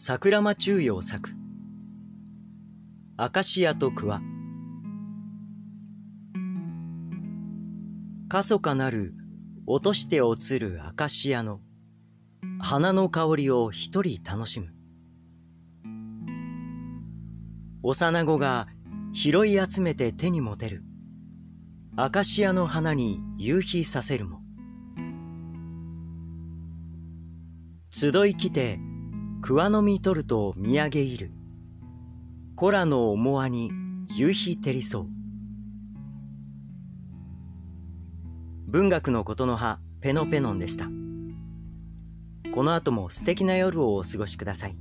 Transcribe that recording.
桜間中陽作。アカシアと桑かそかなる落として落つるアカシアの花の香りを一人楽しむ。幼子が拾い集めて手に持てる。アカシアの花に夕日させるも。集い来て桑の実取ると見上げいる。子らの思わに夕日照りそう。文学のことの葉、ペノペノンでした。この後も素敵な夜をお過ごしください。